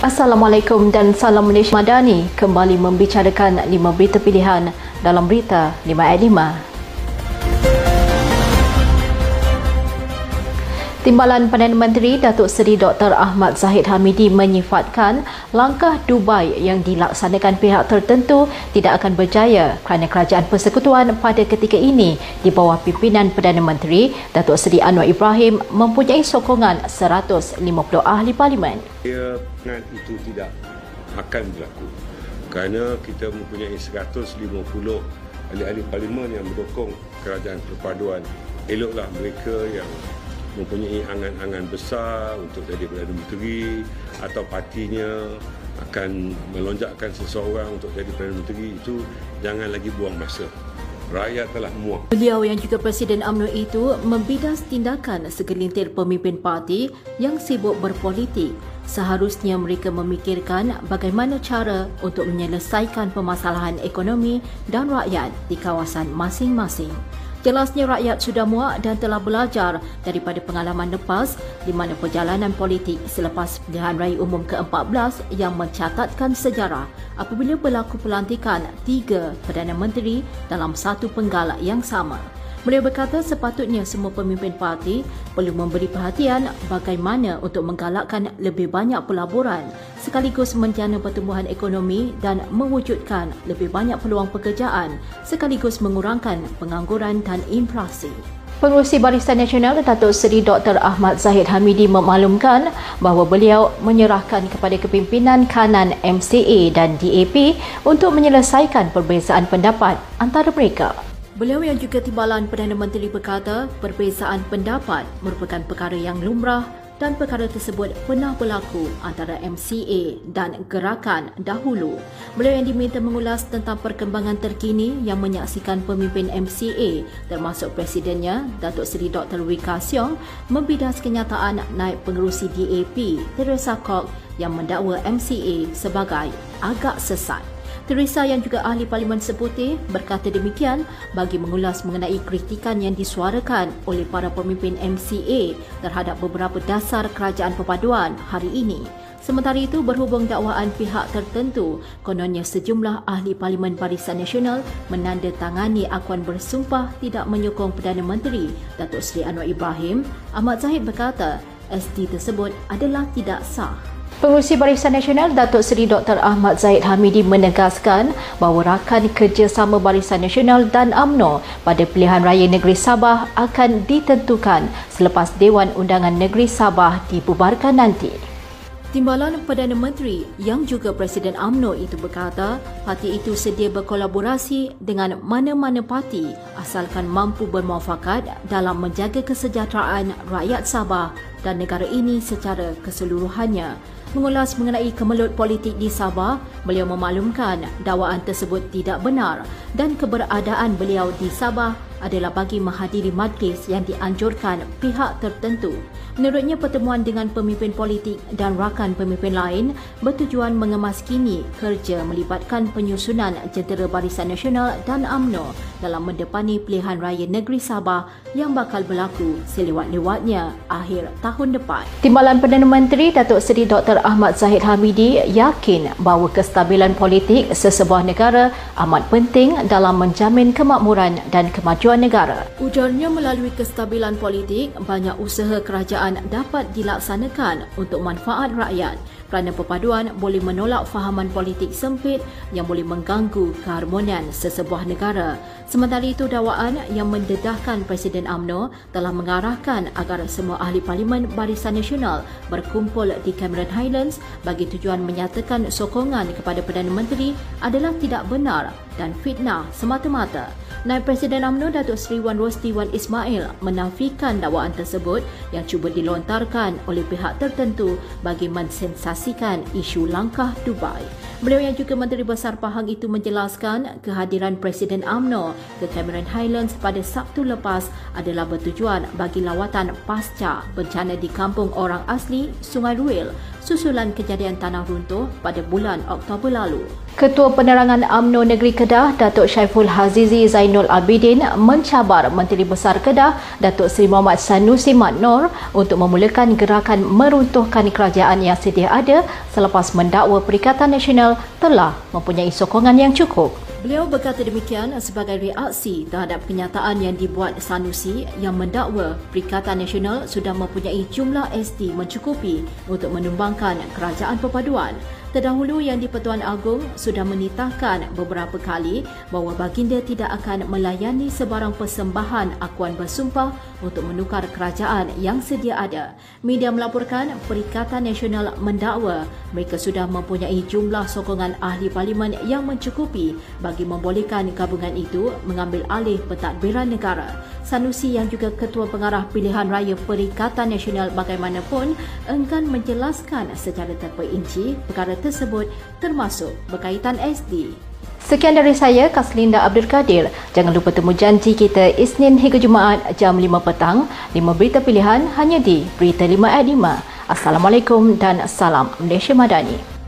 Assalamualaikum dan salam Malaysia Madani kembali membicarakan lima berita pilihan dalam berita 5 at 5. Timbalan Perdana Menteri Datuk Seri Dr. Ahmad Zahid Hamidi menyifatkan langkah Dubai yang dilaksanakan pihak tertentu tidak akan berjaya kerana kerajaan persekutuan pada ketika ini di bawah pimpinan Perdana Menteri Datuk Seri Anwar Ibrahim mempunyai sokongan 150 ahli parlimen. Ya, itu tidak akan berlaku kerana kita mempunyai 150 ahli-ahli parlimen yang mendukung kerajaan perpaduan. Eloklah mereka yang mempunyai angan-angan besar untuk jadi Perdana Menteri atau partinya akan melonjakkan seseorang untuk jadi Perdana Menteri itu jangan lagi buang masa. Rakyat telah muak. Beliau yang juga Presiden UMNO itu membidas tindakan segelintir pemimpin parti yang sibuk berpolitik. Seharusnya mereka memikirkan bagaimana cara untuk menyelesaikan permasalahan ekonomi dan rakyat di kawasan masing-masing. Jelasnya rakyat sudah muak dan telah belajar daripada pengalaman lepas di mana perjalanan politik selepas pilihan raya umum ke-14 yang mencatatkan sejarah apabila berlaku pelantikan tiga Perdana Menteri dalam satu penggal yang sama. Beliau berkata sepatutnya semua pemimpin parti perlu memberi perhatian bagaimana untuk menggalakkan lebih banyak pelaburan sekaligus menjana pertumbuhan ekonomi dan mewujudkan lebih banyak peluang pekerjaan sekaligus mengurangkan pengangguran dan inflasi. Pengurusi Barisan Nasional Datuk Seri Dr. Ahmad Zahid Hamidi memaklumkan bahawa beliau menyerahkan kepada kepimpinan kanan MCA dan DAP untuk menyelesaikan perbezaan pendapat antara mereka. Beliau yang juga timbalan Perdana Menteri berkata perbezaan pendapat merupakan perkara yang lumrah dan perkara tersebut pernah berlaku antara MCA dan gerakan dahulu. Beliau yang diminta mengulas tentang perkembangan terkini yang menyaksikan pemimpin MCA termasuk presidennya Datuk Seri Dr. Wika Siong membidas kenyataan naik pengerusi DAP Teresa Kok yang mendakwa MCA sebagai agak sesat. Teresa yang juga ahli Parlimen Seputih berkata demikian bagi mengulas mengenai kritikan yang disuarakan oleh para pemimpin MCA terhadap beberapa dasar kerajaan perpaduan hari ini. Sementara itu, berhubung dakwaan pihak tertentu, kononnya sejumlah ahli Parlimen Barisan Nasional menandatangani akuan bersumpah tidak menyokong Perdana Menteri Datuk Seri Anwar Ibrahim, Ahmad Zahid berkata SD tersebut adalah tidak sah. Pengurusi Barisan Nasional Datuk Seri Dr. Ahmad Zaid Hamidi menegaskan bahawa rakan kerjasama Barisan Nasional dan AMNO pada pilihan raya negeri Sabah akan ditentukan selepas Dewan Undangan Negeri Sabah dibubarkan nanti. Timbalan Perdana Menteri yang juga Presiden AMNO itu berkata parti itu sedia berkolaborasi dengan mana-mana parti asalkan mampu bermuafakat dalam menjaga kesejahteraan rakyat Sabah dan negara ini secara keseluruhannya. Mengulas mengenai kemelut politik di Sabah, beliau memaklumkan dakwaan tersebut tidak benar dan keberadaan beliau di Sabah adalah bagi menghadiri majlis yang dianjurkan pihak tertentu. Menurutnya pertemuan dengan pemimpin politik dan rakan pemimpin lain bertujuan mengemaskini kerja melibatkan penyusunan jentera Barisan Nasional dan AMNO dalam mendepani pilihan raya negeri Sabah yang bakal berlaku selewat-lewatnya akhir tahun depan. Timbalan Perdana Menteri Datuk Seri Dr. Ahmad Zahid Hamidi yakin bahawa kestabilan politik sesebuah negara amat penting dalam menjamin kemakmuran dan kemajuan tujuan negara. Ujarnya melalui kestabilan politik, banyak usaha kerajaan dapat dilaksanakan untuk manfaat rakyat kerana perpaduan boleh menolak fahaman politik sempit yang boleh mengganggu keharmonian sesebuah negara. Sementara itu, dakwaan yang mendedahkan Presiden AMNO telah mengarahkan agar semua ahli parlimen Barisan Nasional berkumpul di Cameron Highlands bagi tujuan menyatakan sokongan kepada Perdana Menteri adalah tidak benar dan fitnah semata-mata. Naib Presiden AMNO Datuk Seri Wan Rosti Wan Ismail menafikan dakwaan tersebut yang cuba dilontarkan oleh pihak tertentu bagi mensensasi menyaksikan isu langkah Dubai. Beliau yang juga Menteri Besar Pahang itu menjelaskan kehadiran Presiden AMNO ke Cameron Highlands pada Sabtu lepas adalah bertujuan bagi lawatan pasca bencana di kampung orang asli Sungai Ruil susulan kejadian tanah runtuh pada bulan Oktober lalu. Ketua Penerangan AMNO Negeri Kedah, Datuk Syaiful Hazizi Zainul Abidin mencabar Menteri Besar Kedah, Datuk Seri Muhammad Sanusi Mat Nor untuk memulakan gerakan meruntuhkan kerajaan yang sedia ada selepas mendakwa Perikatan Nasional telah mempunyai sokongan yang cukup. Beliau berkata demikian sebagai reaksi terhadap kenyataan yang dibuat Sanusi yang mendakwa Perikatan Nasional sudah mempunyai jumlah SD mencukupi untuk menumbangkan kerajaan perpaduan. Terdahulu yang di-Pertuan Agong sudah menitahkan beberapa kali bahawa baginda tidak akan melayani sebarang persembahan akuan bersumpah untuk menukar kerajaan yang sedia ada. Media melaporkan Perikatan Nasional mendakwa mereka sudah mempunyai jumlah sokongan ahli parlimen yang mencukupi bagi membolehkan gabungan itu mengambil alih pentadbiran negara. Sanusi yang juga Ketua Pengarah Pilihan Raya Perikatan Nasional bagaimanapun enggan menjelaskan secara terperinci perkara tersebut termasuk berkaitan SD. Sekian dari saya, Kaslinda Abdul Kadir. Jangan lupa temu janji kita Isnin hingga Jumaat jam 5 petang. 5 berita pilihan hanya di Berita 5 at 5. Assalamualaikum dan salam Malaysia Madani.